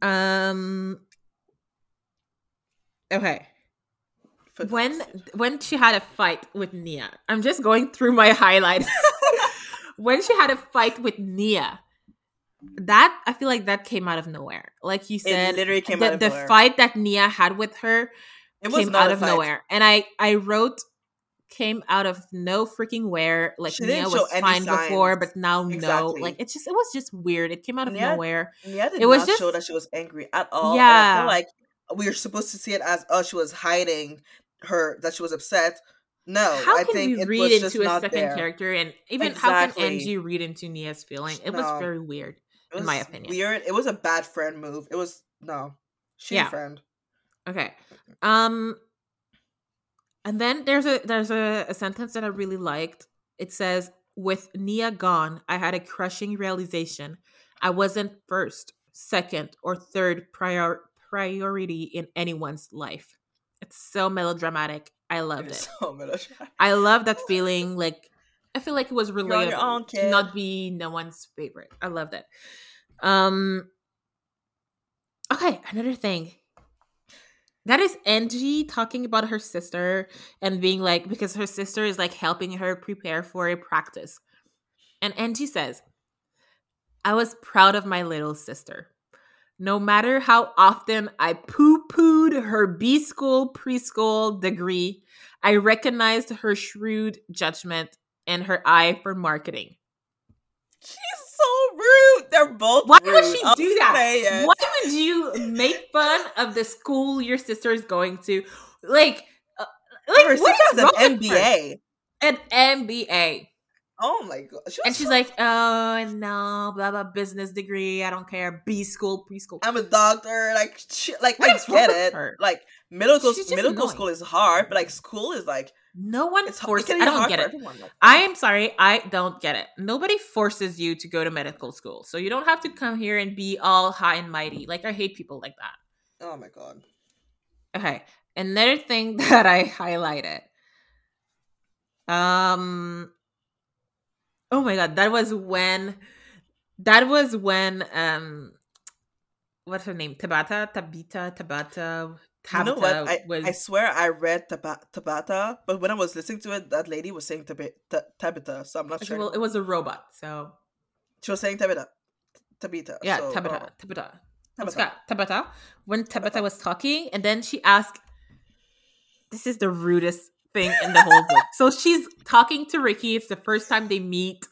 Um. Okay. When when she had a fight with Nia. I'm just going through my highlights. <laughs> <laughs> when she had a fight with Nia, that I feel like that came out of nowhere. Like you it said, literally came the, out of the nowhere. fight that Nia had with her it came out of fight. nowhere, and I I wrote came out of no freaking where. Like She Nia was fine before, but now no. Like it just it was just weird. It came out of Nia- nowhere. Nia did It was not just- show that she was angry at all. Yeah. feel like we are supposed to see it as oh she was hiding her that she was upset. No, how I can we it read into a second there. character and even how can Exactly. Angie read into Nia's feeling? It was very weird. It in my opinion. weird. It was a bad friend move. It was no, she Yeah. friend. Okay. Um and then there's a there's a, a sentence that I really liked. It says, with Nia gone, I had a crushing realization. I wasn't first, second, or third prior priority in anyone's life. It's so melodramatic. I loved It it. is so melodramatic. <laughs> I love that feeling. Like I feel like it was relatable to not be no one's favorite. I loved it. Um. Okay, another thing. That is Angie talking about her sister and being like because her sister is like helping her prepare for a practice. And Angie says, I was proud of my little sister. No matter how often I poo pooed her B school preschool degree, I recognized her shrewd judgment and her eye for marketing. She's so rude. They're both. Why rude. would she I'll do that? it. Why would you make fun of the school your sister is going to? Like, uh, like Her what sister is has wrong an with her? MBA. An MBA. Oh my god. She And she's so- like, oh no, blah blah business degree. I don't care. B school, preschool. I'm a doctor. Like, she, like What I get it. her? Like middle school, She's middle school annoying. school is hard, but like school is like No one it's forces. It I don't get it. everyone. Like, I am sorry, I don't get it. Nobody forces you to go to medical school, so you don't have to come here and be all high and mighty. Like I hate people like that. oh my god. Okay. Another thing <laughs> that I highlighted. Um Oh my god, that was when that was when um what's her name? Tabata, Tabita, Tabata, Tabata you know what? I, was I swear I read Taba- Tabata, but when I was listening to it, that lady was saying Tabi- Ta- Tabitha, so I'm not okay, sure. well, it was a robot, so she was saying Tabitha. Tabitha. yeah, so, Tabata, oh. Tabata. Tabata. Tabata. When Tabata was talking, and then she asked, "This is the rudest thing in the whole book." <laughs> So she's talking to Ricky. It's the first time they meet,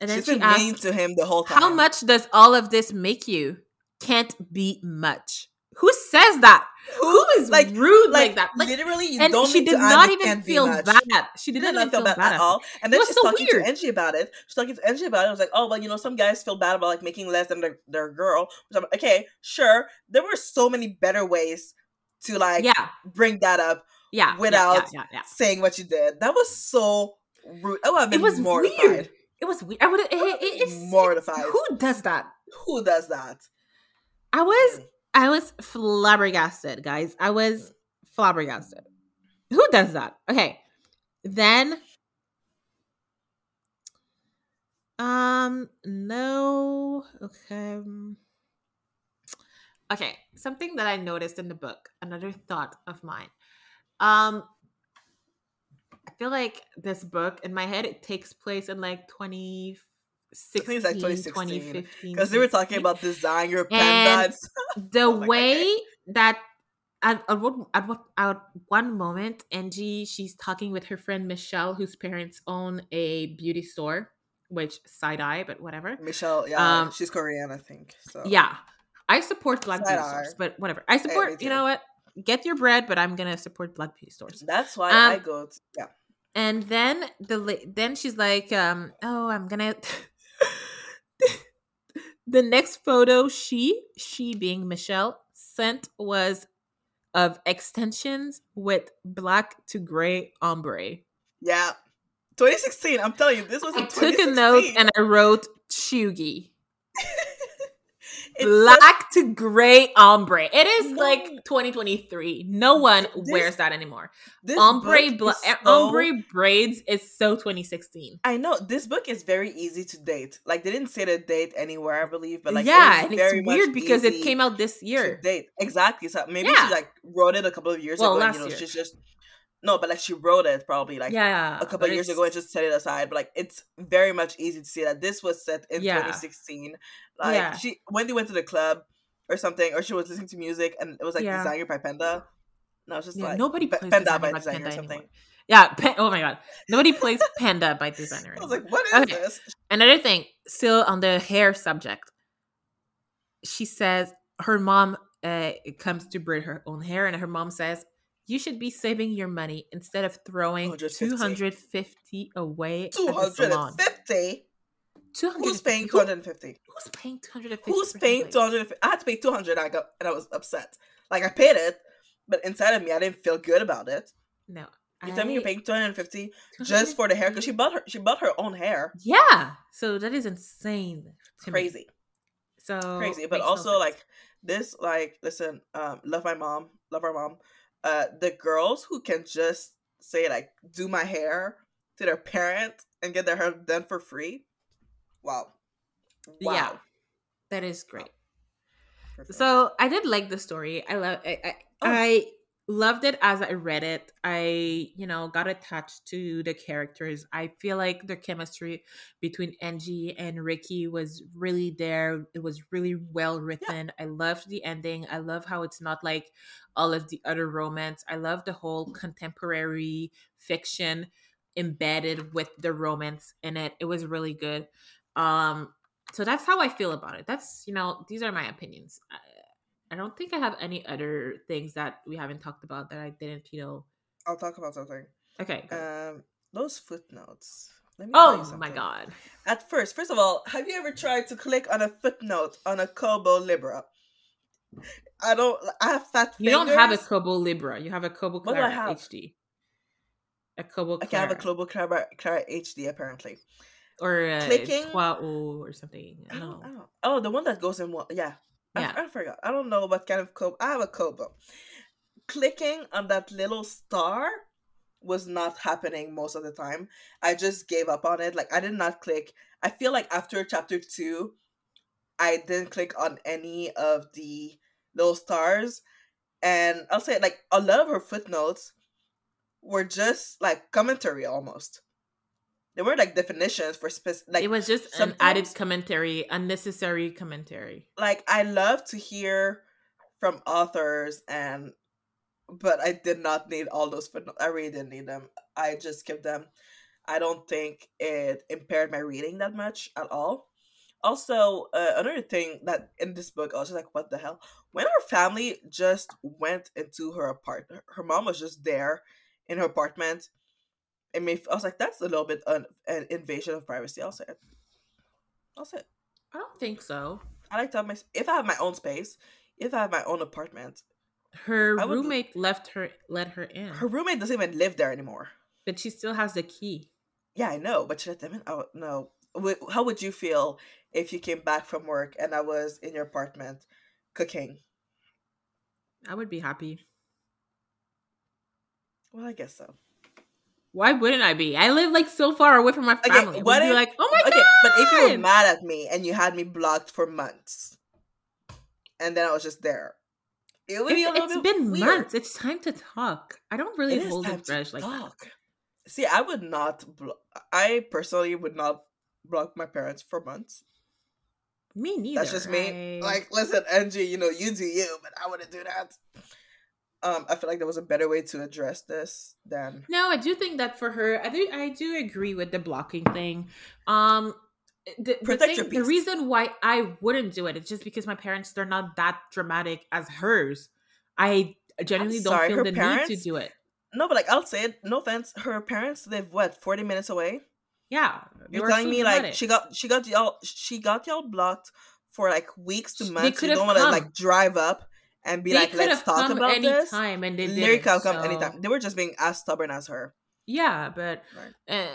and then she's she asks, to him the whole time. How much does all of this make you? Can't be much. Who says that? Who is like rude like, like that? Like, literally, you and don't she did not even feel bad. She didn't, even feel bad, bad, at all. And then she's so talking weird. to Angie about it. She's talking to Angie about it. I was like, oh, well, you know, some guys feel bad about like making less than their, their girl. Which I'm okay, sure. There were so many better ways to like yeah. bring that up. Yeah, without yeah, yeah, saying what you did. That was so rude. Oh, I've been it was mortified. Weird. It was weird. I would. It, it, it's mortified. Who does that? Who does that? I was. Mm. I was flabbergasted, guys. I was flabbergasted. Who does that? Okay. Then um no okay. Okay, something that I noticed in the book, another thought of mine. Um I feel like this book in my head it takes place in like 20 16, like 2016 because they were talking about design your pen <laughs> the oh way that at, at, what, at, what, at one moment angie she's talking with her friend michelle whose parents own a beauty store which side eye but whatever. Michelle yeah um, she's korean i think so. yeah. I support black beauty stores but whatever. I support hey, you know what get your bread but i'm gonna support black beauty stores that's why um, i go to, yeah and then the then she's like um oh i'm gonna <laughs> the next photo she, she being Michelle, sent was of extensions with black to gray ombre. Yeah. 2016. I'm telling you, this was. I took a note and I wrote cheugy. <laughs> black to gray ombre. It is no. like 2023. No one this, wears that anymore. Ombre bla- eh, so, ombre braids is so 2016. I know this book is very easy to date. Like they didn't say the date anywhere, I believe, but like yeah, and it's weird because it came out this year. date exactly. So maybe yeah. she like wrote it a couple of years well, ago. And, you know, year. she's just no, but like she wrote it probably like yeah, a couple years ago and just set it aside. But like it's very much easy to see that this was set in yeah. 2016. Like yeah. she when they went to the club or something, or she was listening to music and it was like yeah. Desiigner by Penda. No, it's just yeah, like nobody plays Penda by Desiigner or something. Anymore. Yeah, pe- oh my god, nobody plays Panda by Desiigner. <laughs> I was like, what is okay. this? Another thing, still on the hair subject. She says her mom uh, comes to braid her own hair, and her mom says, you should be saving your money instead of throwing 250 away 250 Who's paying 250? Who's paying 250? Who's paying 250? I had to pay 200 I got, and I was upset. Like, I paid it, but inside of me, I didn't feel good about it. No. You I... tell me you're paying 250 just for the hair because she bought her she bought her own hair. Yeah. So that is insane. Crazy. Me. So crazy. But also no like this, like, listen, um, love my mom, love our mom uh the girls who can just say like do my hair to their parent and get their hair done for free. Wow. wow. Yeah. That is great. Wow. So I did like the story. I love I I, oh. I loved it as I read it. I, you know, got attached to the characters. I feel like the chemistry between Angie and Ricky was really there. It was really well written. Yeah. I loved the ending. I love how it's not like all of the other romance. I love the whole contemporary fiction embedded with the romance in it. It was really good. Um so that's how I feel about it. That's, you know, these are my opinions. I don't think I have any other things that we haven't talked about that I didn't, you know. I'll talk about something. Okay. Um, those footnotes. oh my god! At first, first of all, have you ever tried to click on a footnote on a Kobo Libra? I don't. I have fat. You fingers. don't have a Kobo Libra. You have a Kobo Clara HD. A Kobo. Clara. I have a Kobo Clara, Clara HD apparently. Or uh, clicking or something. I don't, I don't, I don't. Oh, the one that goes in one. Yeah, yeah. I, I, forgot. I don't know what kind of Kobo. I have a Kobo. Clicking on that little star was not happening most of the time. I just gave up on it. Like I did not click. I feel like after chapter two, I didn't click on any of the little stars. And I'll say like a lot of her footnotes were just like commentary almost. They weren't like definitions for specific. Like it was just an added commentary, unnecessary commentary. Like I love to hear from authors, and but I did not need all those footnotes. I really didn't need them. I just skipped them. I don't think it impaired my reading that much at all. Also, uh, another thing that in this book, I was just like, what the hell? When her family just went into her apartment, her mom was just there in her apartment. It made, I was like, that's a little bit an, an invasion of privacy. I'll say it. I'll say it. I don't think so. I like to have my, if I have my own space, if I have my own apartment. Her roommate left her, let her in. Her roommate doesn't even live there anymore. But she still has the key. Yeah, I know, but should I them in? Oh no. How would you feel if you came back from work and I was in your apartment cooking? I would be happy. Well, I guess so. Why wouldn't I be? I live like so far away from my family. Okay, what if, like, oh my okay, god! But if you were mad at me and you had me blocked for months, and then I was just there, it would it's, be a little it's bit been weird. months. It's time to talk. I don't really it hold a grudge like talk. that. See, I would not. Blo- I personally would not block my parents for months. Me neither. That's just me. I... Like, listen, Angie, you know, you do you, but I wouldn't do that. Um, I feel like there was a better way to address this than. No, I do think that for her, I do, I do agree with the blocking thing. Um, the, the, thing, the reason why I wouldn't do it is just because my parents they're not that dramatic as hers. I genuinely don't feel the parents, need to do it. No, but like I'll say it. No offense. Her parents live what forty minutes away. Yeah, you're telling me like she got she got y'all she got y'all blocked for like weeks to months. You don't want to like drive up and be they like, let's talk about this. Time and they Lyric could come so... anytime. They were just being as stubborn as her. Yeah, but right. uh,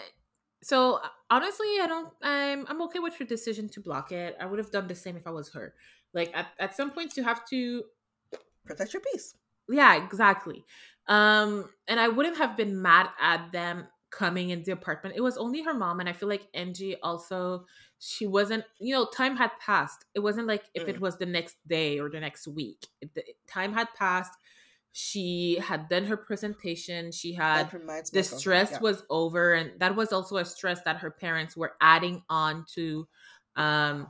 so honestly, I don't. I'm I'm okay with your decision to block it. I would have done the same if I was her. Like at at some points, you have to protect your peace. Yeah, exactly. Um, and I wouldn't have been mad at them coming in the apartment. It was only her mom, and I feel like Angie also she wasn't. You know, time had passed. It wasn't like if mm. it was the next day or the next week. It, the, time had passed. She had done her presentation. She had the stress yeah. was over, and that was also a stress that her parents were adding on to. Um,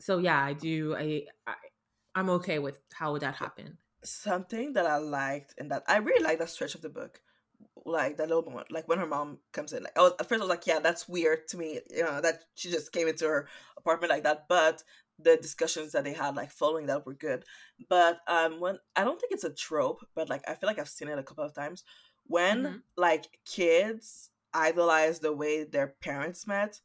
so yeah, I do. I, I I'm okay with how that happened something that I liked and that I really like that stretch of the book. Like that little moment, like when her mom comes in. Like, I was, at first, I was like, "Yeah, that's weird to me," you know, that she just came into her apartment like that. But the discussions that they had, like following that, were good. But um, when I don't think it's a trope, but like I feel like I've seen it a couple of times when mm-hmm. like kids idolize the way their parents met,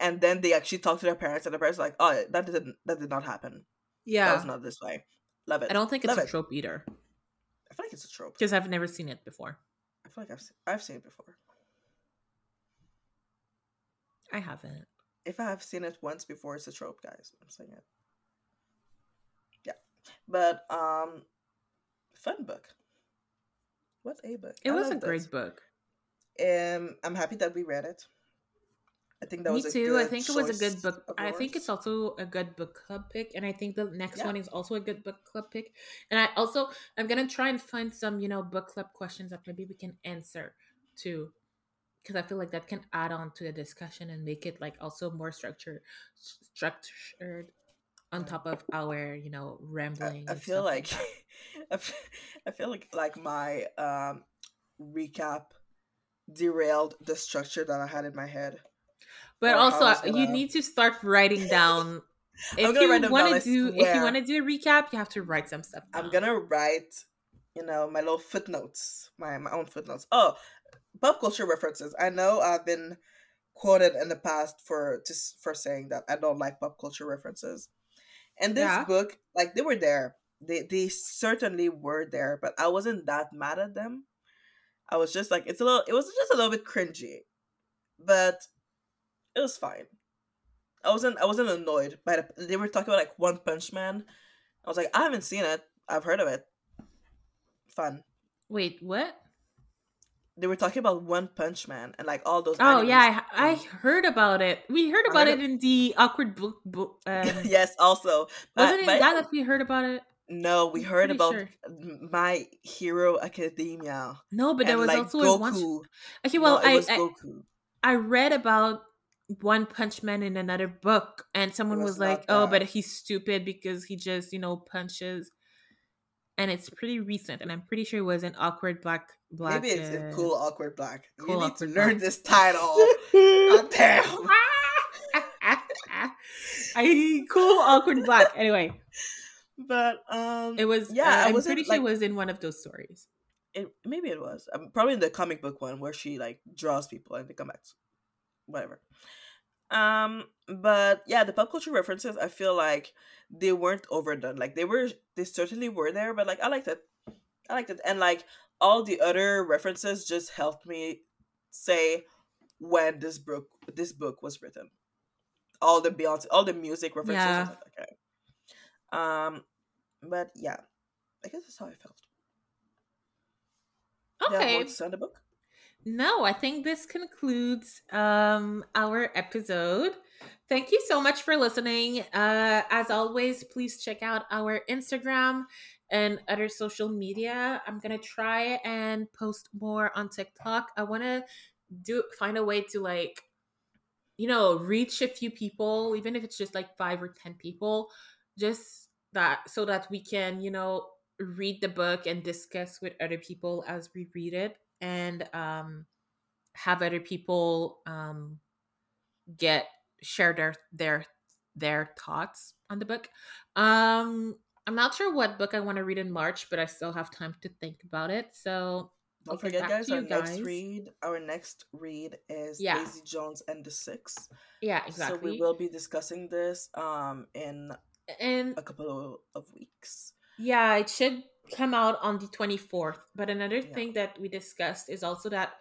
and then they actually talk to their parents, and the parents are like, "Oh, that didn't, that did not happen. Yeah, that was not this way." Love it. I don't think it's Love a it. trope either. I feel like it's a trope because I've never seen it before. Feel like I've seen, I've seen it before. I haven't. If I have seen it once before, it's a trope, guys. I'm saying it. Yeah, but um, fun book. What a book! It I was a great this. book. Um, I'm happy that we read it. I think that Me was too. I think it was a good book. I think it's also a good book club pick, and I think the next yeah. one is also a good book club pick. And I also I'm gonna try and find some you know book club questions that maybe we can answer too, because I feel like that can add on to the discussion and make it like also more structured, structured on top of our you know rambling. I, I feel like, like <laughs> I feel like like my um recap derailed the structure that I had in my head. But also, gonna... you need to start writing <laughs> down. if you want to do, if you want to do a recap, you have to write some stuff. Down. I'm gonna write, you know, my little footnotes, my my own footnotes. Oh, pop culture references. I know I've been quoted in the past for just for saying that I don't like pop culture references. And this yeah. book, like they were there. They they certainly were there, but I wasn't that mad at them. I was just like, it's a little. It was just a little bit cringy, but it was fine. I wasn't I wasn't annoyed by the, they were talking about like One Punch Man. I was like, I haven't seen it. I've heard of it. Fun. Wait, what? They were talking about One Punch Man and like all those. Oh yeah, I, I heard about it. We heard about heard it in the awkward book. book um... <laughs> yes, also wasn't it that that we heard about it? No, we heard about sure. My Hero Academia. No, but there was like also a one. Goku. Okay, No, well, it I, was I Goku. I read about One Punch Man in another book, and someone was like, "Oh, but he's stupid because he just you know punches." And it's pretty recent, and I'm pretty sure it was an awkward black black. Maybe it's a uh, cool awkward black. Cool you need Awkward to learn Black. this title. God <laughs> damn. I cool awkward black. Anyway, But um, it was. Yeah, I I'm pretty sure like- it was in one of those stories. it, maybe it was um, probably in the comic book one where she like draws people and they come back. Whatever. Um, but yeah, the pop culture references, I feel like they weren't overdone. Like they were, they certainly were there, but like I liked it. I liked it, and like all the other references just helped me say when this book this book was written. All the Beyonce, all the music references. Yeah. like, okay. Um, but yeah, I guess that's how I felt. Do you have more Okay. to say on the book? No, I think this concludes um, our episode. Thank you so much for listening. Uh, as always, please check out our Instagram and other social media. I'm gonna try and post more on TikTok. I want to do find a way to like, you know, reach a few people, even if it's just like five or ten people, just that so that we can, you know, read the book and discuss with other people as we read it and um have other people um get share their their their thoughts on the book um i'm not sure what book i want to read in march but i still have time to think about it so Don't forget, guys, our you next read, our next read is Yeah. Daisy Jones and the Six. yeah exactly. So we will be discussing this um in and a couple of weeks. Yeah, it should come out on the 24th. But another Yeah. thing that we discussed is also that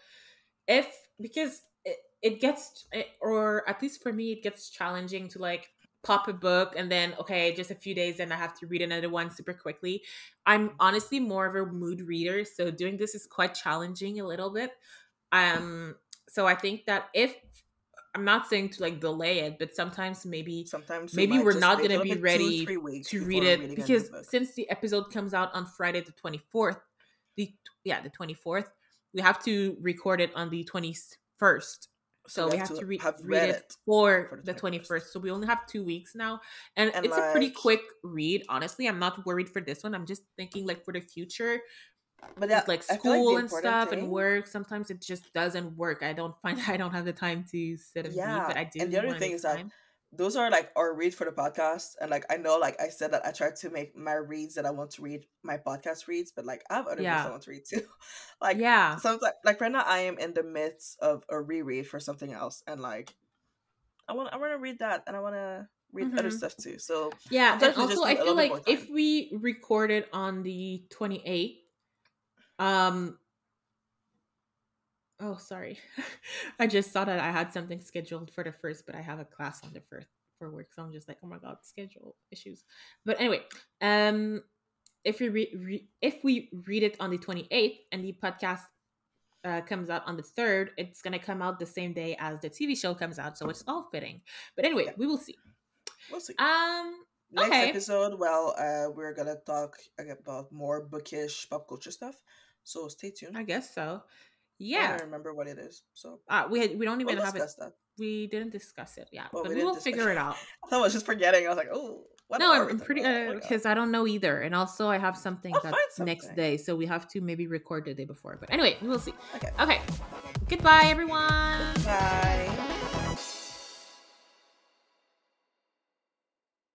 if, because it, it gets, or at least for me, it gets challenging to like pop a book and then, okay, just a few days and I have to read another one super quickly. I'm honestly more of a mood reader. So doing this is quite challenging a little bit. Um, so I think that if, I'm not saying to like delay it, but sometimes maybe Sometimes we Maybe we're not gonna be little two, ready to read it reading a new because since the episode comes out on Friday the 24th, the yeah, the 24th, we have to record it on the 21st. So, we have, to, re- have read read it for, for the the 21st. 21st. So we only have two weeks now. And, And, it's a pretty quick read. Honestly, I'm not worried for this one. I'm just thinking like for the future, But with like feel like school and stuff thing- and work, sometimes it just doesn't work. I don't <laughs> find I don't have the time to sit and read, Yeah, but I do. and the other thing is that time. those are like our read for the podcast and like i know like i said that i try to make my reads that i want to read my podcast reads but like i have other reads Yeah. i want to read too <laughs> like yeah. sometimes like like right now i am in the midst of a reread for something else and like i want i want to read that and i want to read other Mhm. stuff too so Yeah, and Sometimes we just also i feel like if we recorded on the 28th, um Oh, sorry. <laughs> I just saw that I had something scheduled for the first, but I have a class on the first for work, so I'm just like, oh my god, schedule issues. But anyway, um, if we re- re- if we read it on the 28th and the podcast uh, comes out on the third, it's gonna come out the same day as the TV show comes out, so it's all fitting. But anyway, Yeah. we will see. we'll see Um, next okay. episode well uh we're gonna talk about more bookish pop culture stuff so stay tuned I guess so. Yeah. I don't remember what it is so Uh, we had, we don't even we'll have it. that We didn't discuss it. Yeah, Well, but we, we will figure it. out. <laughs> i thought i was just forgetting i was like oh what no, I'm, we I'm talking pretty about? Oh my God. because I don't know either, and also I have something I'll that find next day, so we have to maybe record the day before. But anyway, we will see. okay Okay, goodbye, everyone. bye